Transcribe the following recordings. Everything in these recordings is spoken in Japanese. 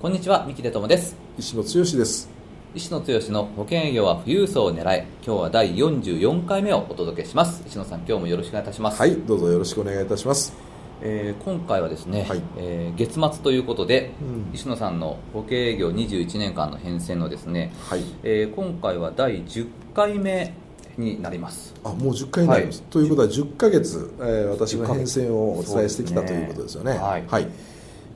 こんにちは三木出友です。石野剛です。石野剛の保険営業は富裕層を狙い今日は第44回目をお届けします。石野さん今日もよろしくお願いいたします。はいどうぞよろしくお願いいたします。えー、今回はですね、はい、えー、月末ということで、うん、石野さんの保険営業21年間の変遷のですね、はい、えー、今回は第10回目になります。あもう10回になります、はい、ということは10か月、えー、私の変遷をお伝えしてきた、ということですよね。はい、はい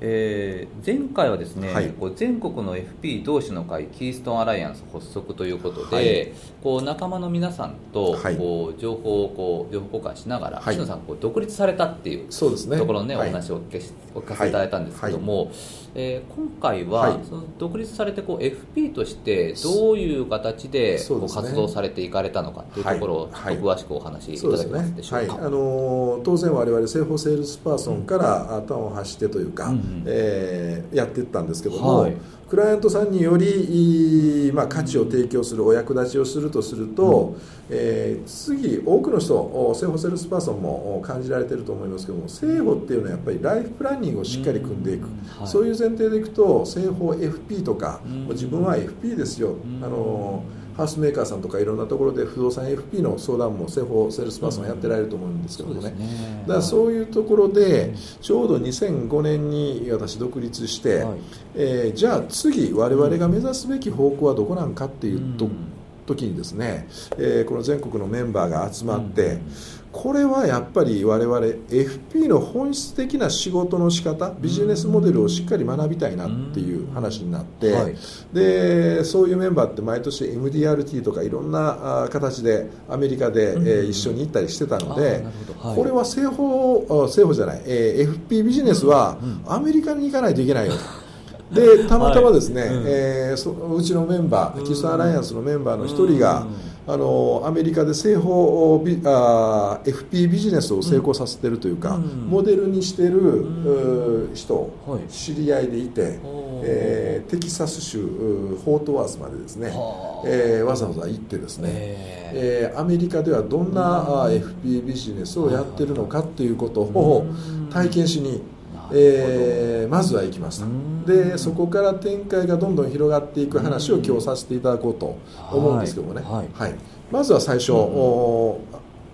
えー、前回はですね、はい、こう全国の FP 同士の会キーストーンアライアンス発足ということで、はい、こう仲間の皆さんとこう情報をこう情報交換しながら、はい、野さんこう独立されたっていうところのね、お話をお聞かせてい。ただいたんですけども、えー、今回は、その独立されてこう FP としてどういう形でこう活動されていかれたのかというところを詳しくお話しいただけますでしょうか。うね、あの当然我々生保セールスパーソンから端を発してというか、うんえー、やっていったんですけども、はい、クライアントさんにより、まあ、価値を提供するお役立ちをするとすると、うん、えー、次多くの人生保セールスパーソンも感じられていると思いますけども生保っていうのはやっぱりライフプランニングをしっかり組んでいく、うん。はい、そういう前提でいくと製法 FP とか、自分は FP ですよ、あのハウスメーカーさんとかいろんなところで不動産 FP の相談も生保セールスパーソンやってられると思うんですけどもね。うんね、だからそういうところでちょうど2005年に私独立して、はい、えー、じゃあ次我々が目指すべき方向はどこなんかっていうと、うん時にですね、えー、この全国のメンバーが集まって、これはやっぱり我々 FP の本質的な仕事の仕方ビジネスモデルをしっかり学びたいなっていう話になって、はい、でそういうメンバーって毎年 MDRT とかいろんな形でアメリカで、えー、一緒に行ったりしてたので、はい、これは製法製法じゃない、えー、FP ビジネスはアメリカに行かないといけないよと。でたまたまですね、はい。うん、えー、そうちのメンバーキスアライアンスのメンバーの一人が、あのアメリカで製法ビあ FP ビジネスを成功させてるというか、うん、モデルにしてる、うん、人、はい、知り合いでいて、えー、テキサス州フォートワースまでですね、えー、わざわざ行ってですね、えー、アメリカではどんな FP ビジネスをやってるのかっていうことを体験しにえー、まずは行きました。でそこから展開がどんどん広がっていく話を今日させていただこうと思うんですけどもね、はい、はい、まずは最初、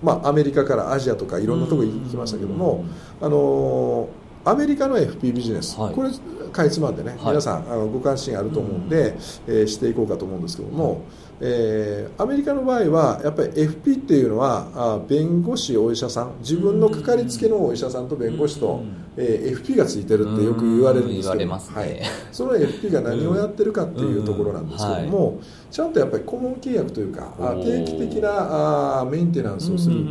まあ、アメリカからアジアとかいろんなところに行きましたけども、あのアメリカの FP ビジネス、はい、これかいつまんでね、はい、皆さんあのご関心あると思うんで、うん、えー、していこうかと思うんですけども、えー、アメリカの場合はやっぱり FP っていうのはあ弁護士お医者さん自分のかかりつけのお医者さんと弁護士と、うん、えー、FP がついてるってよく言われるんですけど、ね、はい、その FP が何をやってるかっていうところなんですけども、ちゃんとやっぱり顧問契約というか定期的なあメンテナンスをする、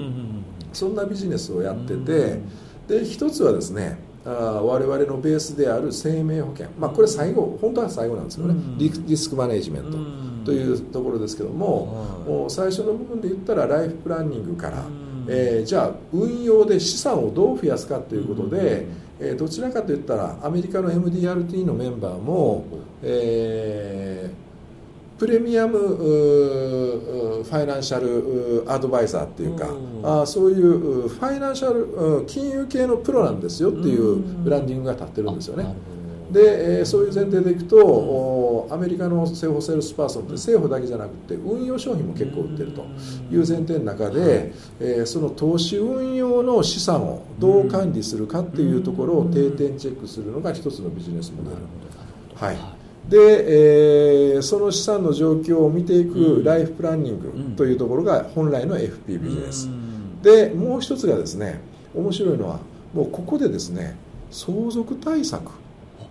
そんなビジネスをやってて、で一つはですねあ我々のベースである生命保険、まあ、これ最後本当は最後なんですけどね、リスクマネジメントというところですけども,、もう最初の部分で言ったらライフプランニングから、えー、じゃあ運用で資産をどう増やすかということで、えー、どちらかといったらアメリカの MDRT のメンバーも、えープレミアムファイナンシャルアドバイザーっていうか、あそういうファイナンシャル金融系のプロなんですよっていうブランディングが立ってるんですよね。で、えそういう前提でいくとアメリカの生保セールスパーソンって生保だけじゃなくて運用商品も結構売ってるという前提の中で、えその投資運用の資産をどう管理するかっていうところを定点チェックするのが一つのビジネスモデル。はい。で、えー、その資産の状況を見ていくライフプランニングというところが本来の FP ビジネス、でもう一つがですね面白いのはもうここでですね相続対策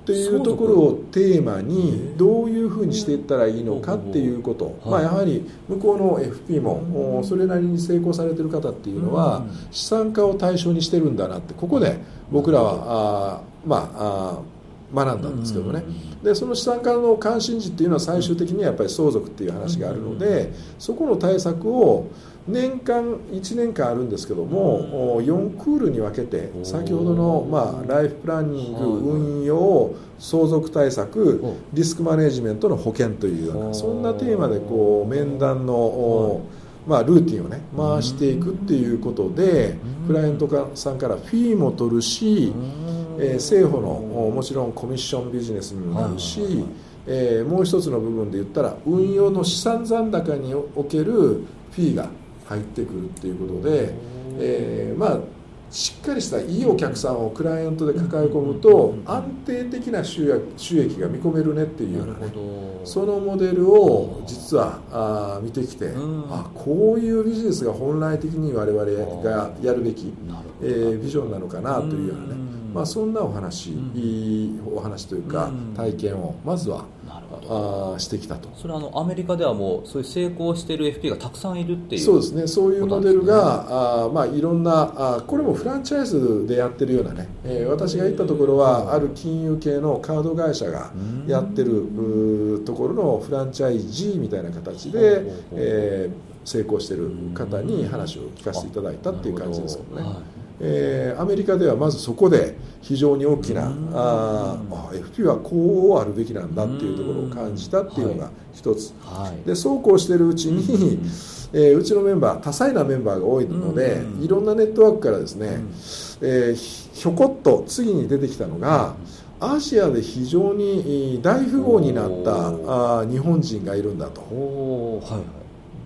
っていうところをテーマにどういうふうにしていったらいいのかっていうこと、まあ、やはり向こうの FP もそれなりに成功されてる方っていうのは資産家を対象にしてるんだなってここで僕らはあまあ学んだんですけどね、でその資産家の関心事っていうのは最終的にはやっぱり相続っていう話があるので、そこの対策を年間1年間あるんですけども、4クールに分けて先ほどの、まあ、ライフプランニング、運用相続対策リスクマネジメントの保険というようなそんなテーマでこう面談の、まあ、ルーティンをね回していくっていうことでクライアントさんからフィーも取るし、えー、政府のもちろんコミッションビジネスにもなるし、えー、もう一つの部分で言ったら運用の資産残高におけるフィーが入ってくるっていうことで、えー、まあしっかりしたいいお客さんをクライアントで抱え込むと安定的な収益が見込めるねっていうような、ね、そのモデルを実はあ見てきて、あこういうビジネスが本来的に我々がやるべき、えー、ビジョンなのかなというようなね、まあ、そんなお話、いいお話というか体験をまずはあしてきたと。それはあのアメリカではもうそういう成功している FP がたくさんいるっていうそうですね。そういうモデルが、ね、あまあ、いろんなあこれもフランチャイズでやってるようなね、えー、私が行ったところはある金融系のカード会社がやってるところのフランチャイジーみたいな形で、えー、成功してる方に話を聞かせていただいたっていう感じですけどね。えー、アメリカではまずそこで非常に大きなああ FP はこうあるべきなんだっていうところを感じたっていうのが一つ、はい、でそうこうしてるうちに、えー、うちのメンバー多彩なメンバーが多いのでいろんなネットワークからですね、えー、ひょこっと次に出てきたのがアジアで非常に大富豪になったあ日本人がいるんだと、はいはい、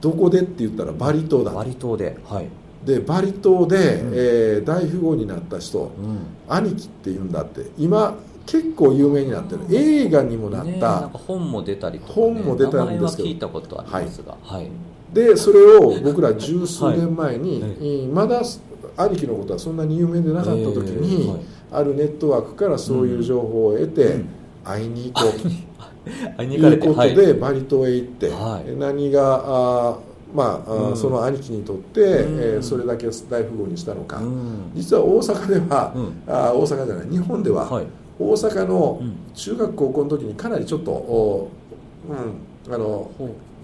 どこでって言ったらバリ島だバリ島で、はい、でバリ島で、うん、えー、大富豪になった人、うん、兄貴っていうんだって。今結構有名になってる。映画にもなった、ね、本も出たりとか、ね、本も出たんですけど聞いたことありますが、はい、はい、でそれを僕ら十数年前に、はい、まだ兄貴のことはそんなに有名でなかった時に、えーはい、あるネットワークからそういう情報を得て、うん、会いに行こうと。いうことで、バリ島へ行って、何があまあ、うん、その兄貴にとって、うん、えー、それだけ大富豪にしたのか、うん、実は大阪では、うん、あ大阪じゃない日本では、はい、大阪の中学高校の時にかなりちょっと、おうん、あの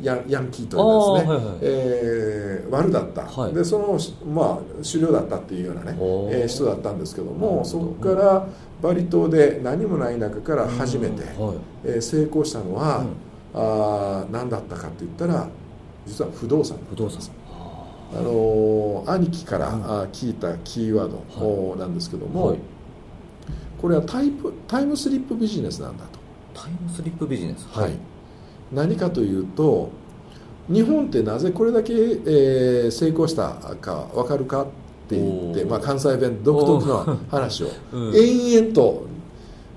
ヤヤンキーというかですね、はいはい、えー、悪だった、はい、でその、まあ、狩猟だったっていうようなね、えー、人だったんですけどもそこからバリ島で何もない中から初めて、はい、えー、成功したのは、うん、あ何だったかって言ったら実は不動産。不動産。あの兄貴から聞いたキーワードなんですけども、はい、これはタイプタイムスリップビジネスなんだと。タイムスリップビジネス。はい、何かというと日本ってなぜこれだけ、えー、成功したか分かるかって言って、まあ、関西弁独特の話を、うん、延々と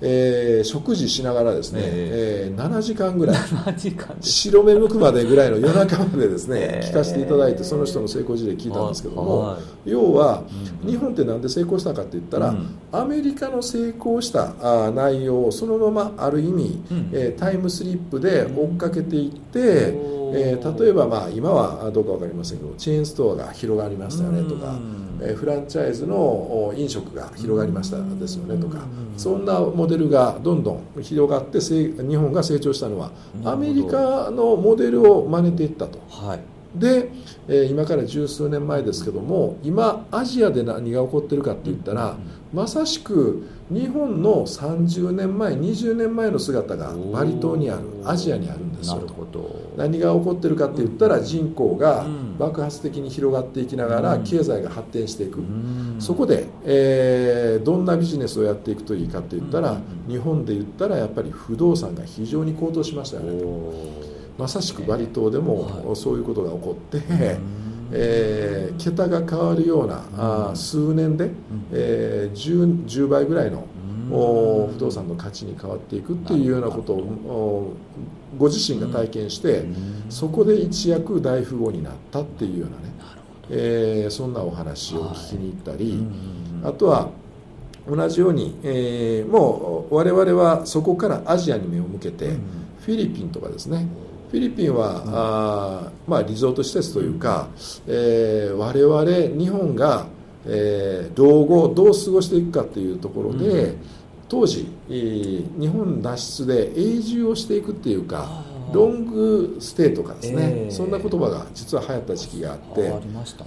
えー、食事しながらですね、えー、えー、7時間ぐらい白目向くまでぐらいの夜中までですね、えー、聞かせていただいてその人の成功事例聞いたんですけども、要は、うん、日本って何で成功したかって言ったら、うん、アメリカの成功したあ内容をそのままある意味、うん、えー、タイムスリップで追っかけていって、えー、例えば、まあ、今はどうか分かりませんけどチェーンストアが広がりましたよねとか、えー、フランチャイズの飲食が広がりましたですよねとかそんなモデルがどんどん広がって日本が成長したのはアメリカのモデルを真似ていったと。はい。で、えー、今から十数年前ですけども今アジアで何が起こってるかって言ったら、まさしく日本の30年前20年前の姿がバリ島にあるアジアにあるんですよ。何が起こってるかって言ったら人口が爆発的に広がっていきながら経済が発展していく。そこで、えー、どんなビジネスをやっていくといいかって言ったら日本で言ったらやっぱり不動産が非常に高騰しましたよね。まさしくバリ島でもそういうことが起こって、えー、桁が変わるような、あ数年で、えー、10, 10倍ぐらいの不動産の価値に変わっていくっていうようなことをご自身が体験してそこで一躍大富豪になったっていうようなね、えー、そんなお話を聞きに行ったり、あとは同じように、えー、もう我々はそこからアジアに目を向けて、フィリピンとかですねフィリピンは、あまあ、リゾート施設というか、えー、我々日本が、えー、老後どう過ごしていくかというところで、当時日本脱出で永住をしていくっていうかロングステイとかですね、えー、そんな言葉が実は流行った時期があってあ、ね、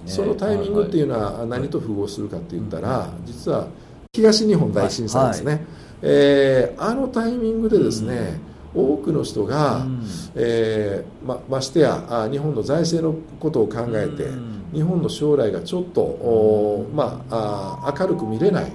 そのタイミングっていうのは何と符合するかって言ったら、実は東日本大震災ですね、はいはい、えー、あのタイミングでですね、多くの人が、うん、えー、まましてや日本の財政のことを考えて、うん、日本の将来がちょっと、まあ、明るく見れない、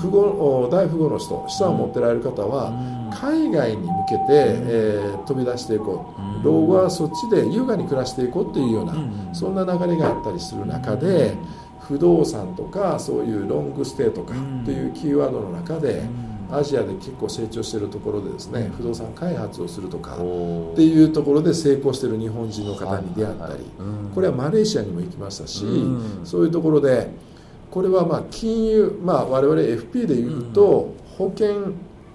富豪大富豪の人資産を持ってられる方は、海外に向けて、えー、飛び出していこう、老後はそっちで優雅に暮らしていこうというような、そんな流れがあったりする中で不動産とかそういうロングステイとかというキーワードの中で、アジアで結構成長しているところでですね不動産開発をするとかっていうところで成功している日本人の方に出会ったりこれはマレーシアにも行きましたしそういうところでこれはまあ金融まあ我々 FP でいうと保険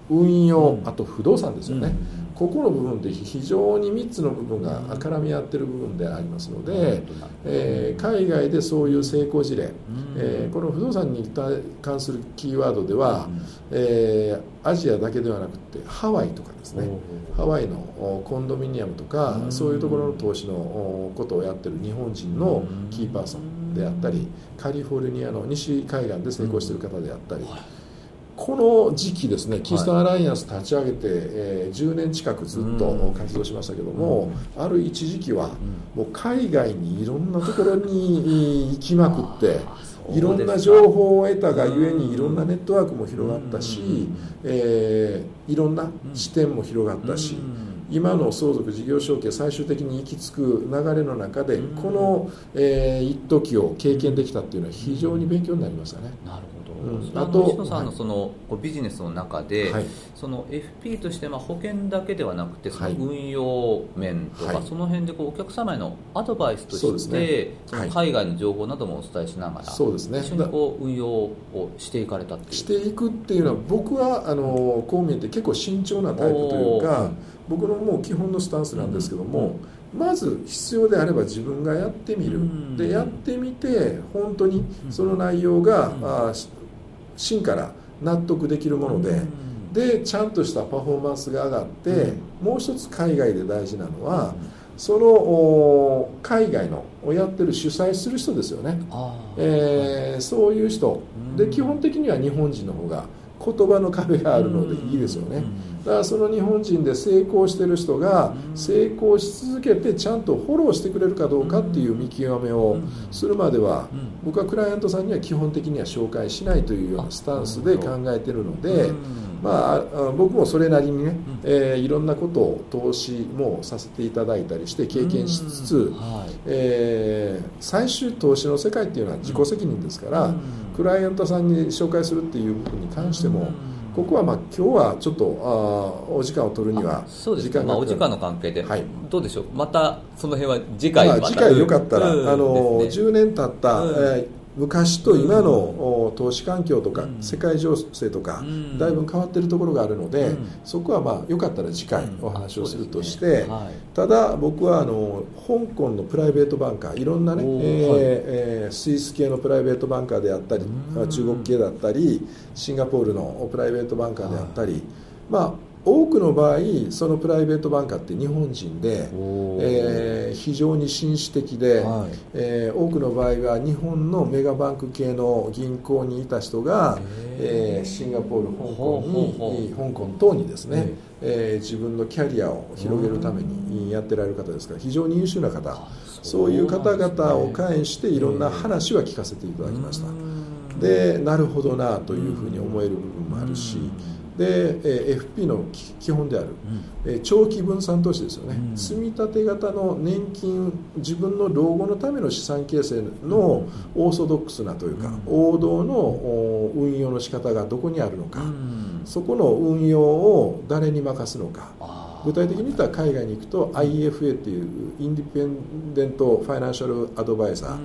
運用あと不動産ですよね。ここの部分で非常に3つの部分が絡み合ってる部分でありますので、えー、海外でそういう成功事例、えー、この不動産に関するキーワードでは、えー、アジアだけではなくてハワイとかですね。ハワイのコンドミニアムとかそういうところの投資のことをやってる日本人のキーパーソンであったりカリフォルニアの西海岸で成功している方であったり。この時期ですねキーストンアライアンス立ち上げて、えー、10年近くずっと活動しましたけども、ある一時期はもう海外にいろんなところに行きまくって。いろんな情報を得たがゆえにいろんなネットワークも広がったし、えー、いろんな視点も広がったし、今の相続事業承継最終的に行き着く流れの中でこの、えー、一時を経験できたっていうのは非常に勉強になりましたね。なるほどうん、あと西野さんのその、はい、ビジネスの中で、はい、その FP としてまあ保険だけではなくてその運用面とか、はい、その辺でこうお客様へのアドバイスとして、ね、その海外の情報などもお伝えしながら、そうですね、一緒にこう運用をしていかれたってしていくっていうのは僕はあのこう見えて結構慎重なタイプというか僕のもう基本のスタンスなんですけども、うん。まず必要であれば自分がやってみる、でやってみて本当にその内容が、あ芯から納得できるもので、でちゃんとしたパフォーマンスが上がって、もう一つ海外で大事なのは、その海外のをやってる主催する人ですよね、えー、そういう人。で基本的には日本人の方が言葉の壁があるのでいいですよね。だからその日本人で成功してる人が成功し続けてちゃんとフォローしてくれるかどうかっていう見極めをするまでは僕はクライアントさんには基本的には紹介しないというようなスタンスで考えてるので。まあ、僕もそれなりにね、えー、いろんなことを投資もさせていただいたりして経験しつつ、はい、えー、最終投資の世界っていうのは自己責任ですから、クライアントさんに紹介するっていう部分に関しても、ここはまあ今日はちょっとあお時間を取るには時間が、まあ、お時間の関係で、はい、どうでしょう？またその辺は次回また、次回よかったら、うん、あの、ね、10年経った、うん、えー昔と今の投資環境とか世界情勢とかだいぶ変わっているところがあるのでそこはまあよかったら次回お話をするとしてただ僕はあの香港のプライベートバンカーいろんなねえースイス系のプライベートバンカーであったり中国系だったりシンガポールのプライベートバンカーであったりまあ多くの場合そのプライベートバンカーって日本人で、えー、非常に紳士的で、はい、えー、多くの場合は日本のメガバンク系の銀行にいた人が、えー、シンガポール香港に香港等にですね、えー、自分のキャリアを広げるためにやってられる方ですから非常に優秀な方そういう方々を介していろんな話は聞かせていただきました。でなるほどなというふうに思える部分もあるしで、え FP の基本である、うん、長期分散投資ですよね、うん、積み立て型の年金自分の老後のための資産形成のオーソドックスなというか、うん、王道の運用の仕方がどこにあるのか、そこの運用を誰に任すのか。具体的に言ったら海外に行くと IFA っていうインディペンデント・ファイナンシャル・アドバイザ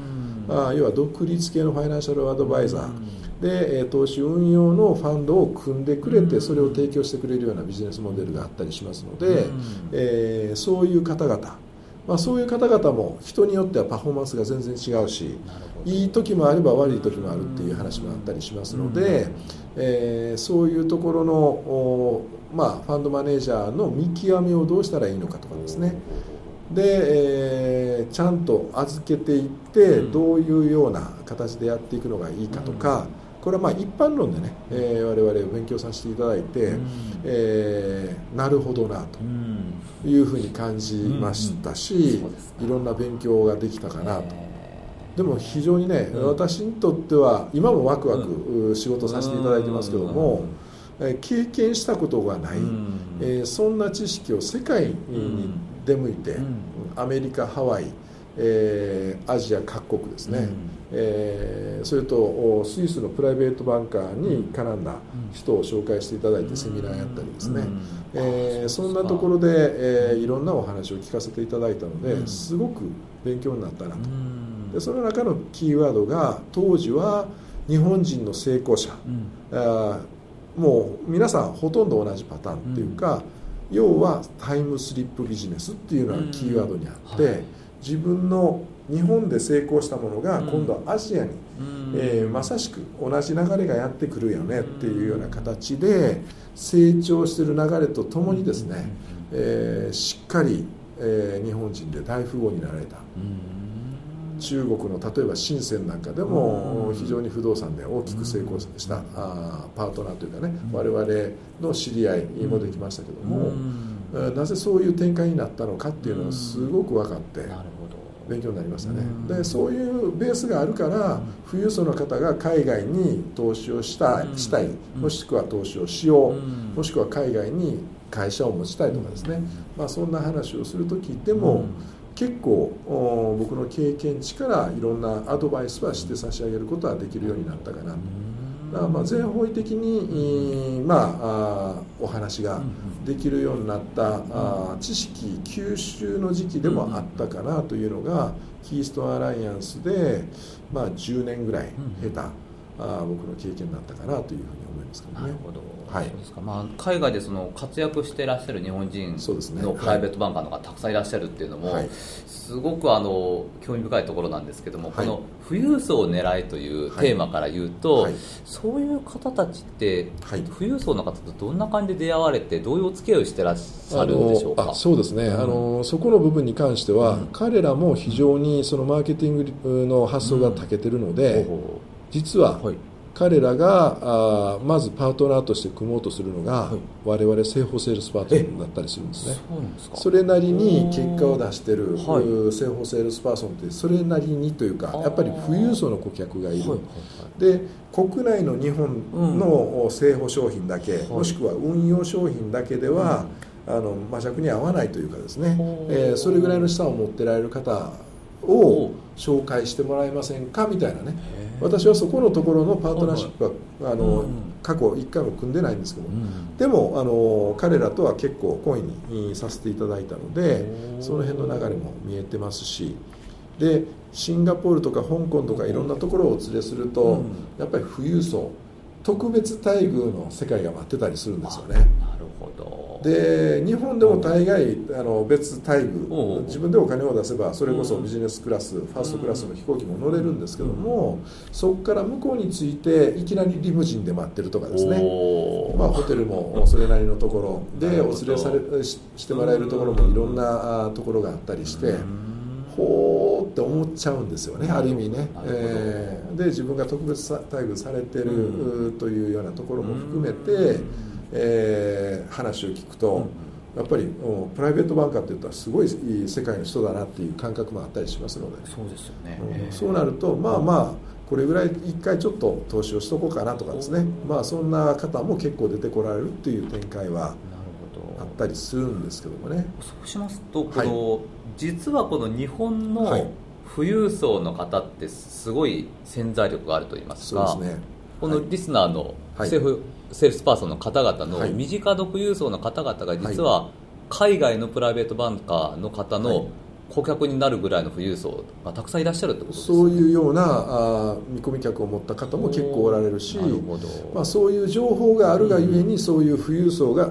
ー、あ要は独立系のファイナンシャル・アドバイザー、で投資運用のファンドを組んでくれてそれを提供してくれるようなビジネスモデルがあったりしますので、えー、そういう方々。まあ、そういう方々も人によってはパフォーマンスが全然違うしいい時もあれば悪い時もあるっていう話もあったりしますので、えー、そういうところの、まあ、ファンドマネージャーの見極めをどうしたらいいのかとかですね。で、えー、ちゃんと預けていってどういうような形でやっていくのがいいかとか、これはまあ一般論でね、えー、我々勉強させていただいて、うん、えー、なるほどなというふうに感じましたし、いろんな勉強ができたかなと。でも非常にね、うん、私にとっては今もワクワク仕事させていただいてますけども、え経験したことがない、えー、そんな知識を世界に出向いて、アメリカハワイえー、アジア各国ですね、うん、えー、それとスイスのプライベートバンカーに絡んだ人を紹介していただいてセミナーやったりですね、うん、えー、そんなところで、えー、いろんなお話を聞かせていただいたので、すごく勉強になったなと、でその中のキーワードが当時は日本人の成功者、うん、あもう皆さんほとんど同じパターンっていうか、要はタイムスリップビジネスっていうのがキーワードにあって、はい自分の日本で成功したものが今度はアジアに、えー、まさしく同じ流れがやってくるよねっていうような形で成長している流れとともにですね、えー、しっかり、えー、日本人で大富豪になられた。中国の例えば深センなんかでも非常に不動産で大きく成功したあパートナーというかね我々の知り合いもできましたけどもなぜそういう展開になったのかっていうのはすごく分かって勉強になりましたね。でそういうベースがあるから富裕層の方が海外に投資をしたしたい。もしくは投資をしよう。もしくは海外に会社を持ちたいとかですね、まあ、そんな話をする時でも結構僕の経験値からいろんなアドバイスはして差し上げることはできるようになったかな。と。まあ全方位的に、まあ、お話ができるようになったあ知識吸収の時期でもあったかなというのがキーストンアライアンスで、まあ、10年ぐらい経た、あ僕の経験だったかなというふうに思いますけどね。なるほどはい、そうですかまあ、海外でその活躍していらっしゃる日本人のプライベートバンカーの方がたくさんいらっしゃるっていうのも、はい、すごくあの興味深いところなんですけども、はい、この富裕層を狙いというテーマから言うと、はい、そういう方たちって、富裕層の方とどんな感じで出会われてどういうお付き合いをしてらっしゃるんでしょうか？そうですね、うん、あのそこの部分に関しては、うん、彼らも非常にそのマーケティングの発想が長けてるので、うん、実は、彼らがあまずパートナーとして組もうとするのが、はい、我々生保セールスパートナーだったりするんですね。それなりに結果を出してる、はい、生保セールスパーソンってそれなりにというかやっぱり富裕層の顧客がいる、はいで国内の日本の正方商品だけ、もしくは運用商品だけでは、あの魔弱に合わないというかですね、えー、それぐらいの資産を持ってられる方を紹介してもらえませんかみたいなね。私はそこのところのパートナーシップはあの、過去1回も組んでないんですけど、でもあの彼らとは結構懇意にさせていただいたのでその辺の流れも見えてますし。でシンガポールとか香港とかいろんなところをお連れすると、やっぱり富裕層特別待遇の世界が待ってたりするんですよね。で日本でも大概あの別待遇自分でお金を出せばそれこそビジネスクラスファーストクラスの飛行機も乗れるんですけどもそこから向こうに着いていきなりリムジンで待ってるとかですね、まあ、ホテルもそれなりのところでお連れされしてもらえるところもいろんなところがあったりして。ほーって思っちゃうんですよねある意味ね、えー、で自分が特別待遇されてるというようなところも含めて、えー、話を聞くと、やっぱりプライベートバンカーっていったらすごい世界の人だなっていう感覚もあったりしますので。そうですよね、うん、そうなるとまあまあこれぐらい一回ちょっと投資をしとこうかなとかですね。まあそんな方も結構出てこられるっていう展開はあったりするんですけどもね。そうしますとこの、はい、実はこの日本の富裕層の方ってすごい潜在力があるといいますか、そうですね。このリスナーの生保、はいセールスパーソンの方々の身近な富裕層の方々が実は海外のプライベートバンカーの方の顧客になるぐらいの富裕層がたくさんいらっしゃるってことです、ね、そういうようなあ見込み客を持った方も結構おられるしまあ、そういう情報があるがゆえに、そういう富裕層が、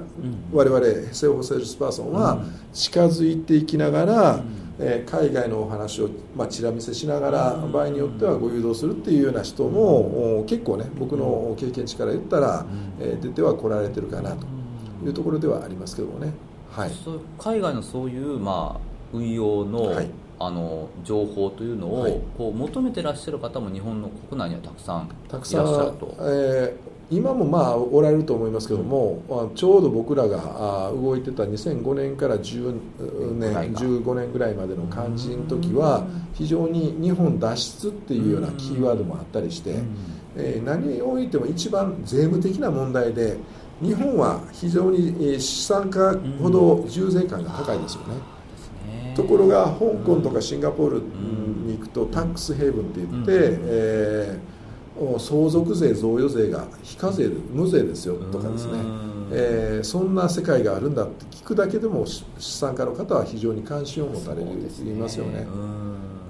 我々セールスパーソンは近づいていきながら、えー、海外のお話を、まあ、チラ見せしながら場合によってはご誘導するっていうような人も結構ね僕の経験値から言ったら、えー、出ては来られてるかなというところではありますけどもね、はい、海外のそういう、まあ、運用の、はい。あの情報というのを、はい、こう求めてらっしゃる方も日本の国内にはたくさんいらっしゃると。えー今もまあおられると思いますけども、うん、ちょうど僕らが動いてた2005年から10年15年ぐらいまでの感じの時は非常に日本脱出っていうようなキーワードもあったりして、えー、何においても一番税務的な問題で日本は非常に資産家ほど重税感が高いですよね。ところが香港とかシンガポールに行くとタックスヘイブンって言って、えー、相続税贈与税が非課税無税ですよとかですね、えー、そんな世界があるんだって聞くだけでも資産家の方は非常に関心を持たれる言いますよね。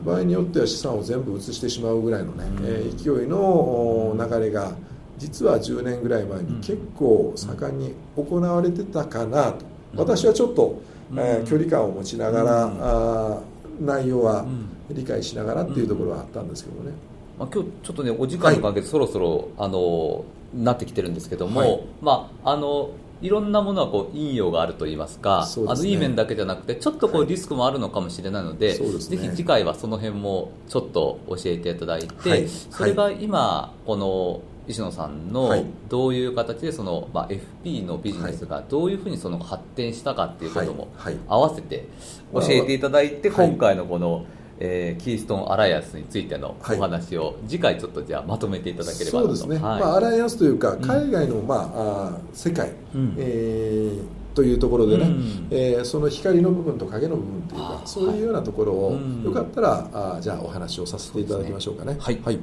場合によっては資産を全部移してしまうぐらいのね、えー、勢いの流れが実は10年ぐらい前に結構盛んに行われてたかなと。私はちょっとえー、距離感を持ちながら、あ内容は理解しながらっていうところはあったんですけどね。まあ、今日ちょっとねお時間の関係でそろそろ、あのなってきてるんですけども、はい、まああのいろんなものはこう陰陽があるといいますか、すね、あのいい面だけじゃなくてちょっとこうリスクもあるのかもしれないので、はい、ぜひ次回はその辺もちょっと教えていただいて、はい、それが今この石野さんのどういう形でその、まあ、FP のビジネスがどういうふうにその発展したかっていうことも合わせて教えていただいて今回のこの、えー、キーストンアライアンスについてのお話を次回ちょっとじゃあまとめていただければそうですね、はい、まあ、アライアンスというか海外の、まあ、あ世界、うん、えーというところでね、うん、えー、その光の部分と影の部分というかそういうようなところを、よかったらあじゃあお話をさせていただきましょうかね。はい、はい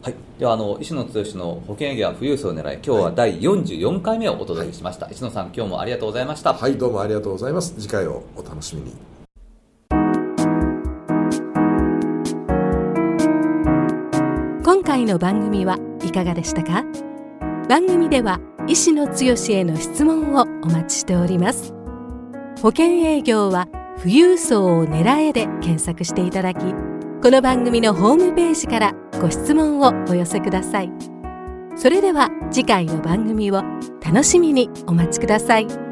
はい、ではあの石野剛の保険営業は富裕層を狙い今日は第44回目をお届けしました、はい、石野さん今日もありがとうございました。はいどうもありがとうございます。次回をお楽しみに。今回の番組はいかがでしたか？番組では石野剛への質問をお待ちしております。保険営業は富裕層を狙えで検索していただきこの番組のホームページからご質問をお寄せくださいそれでは次回の番組を楽しみにお待ちください。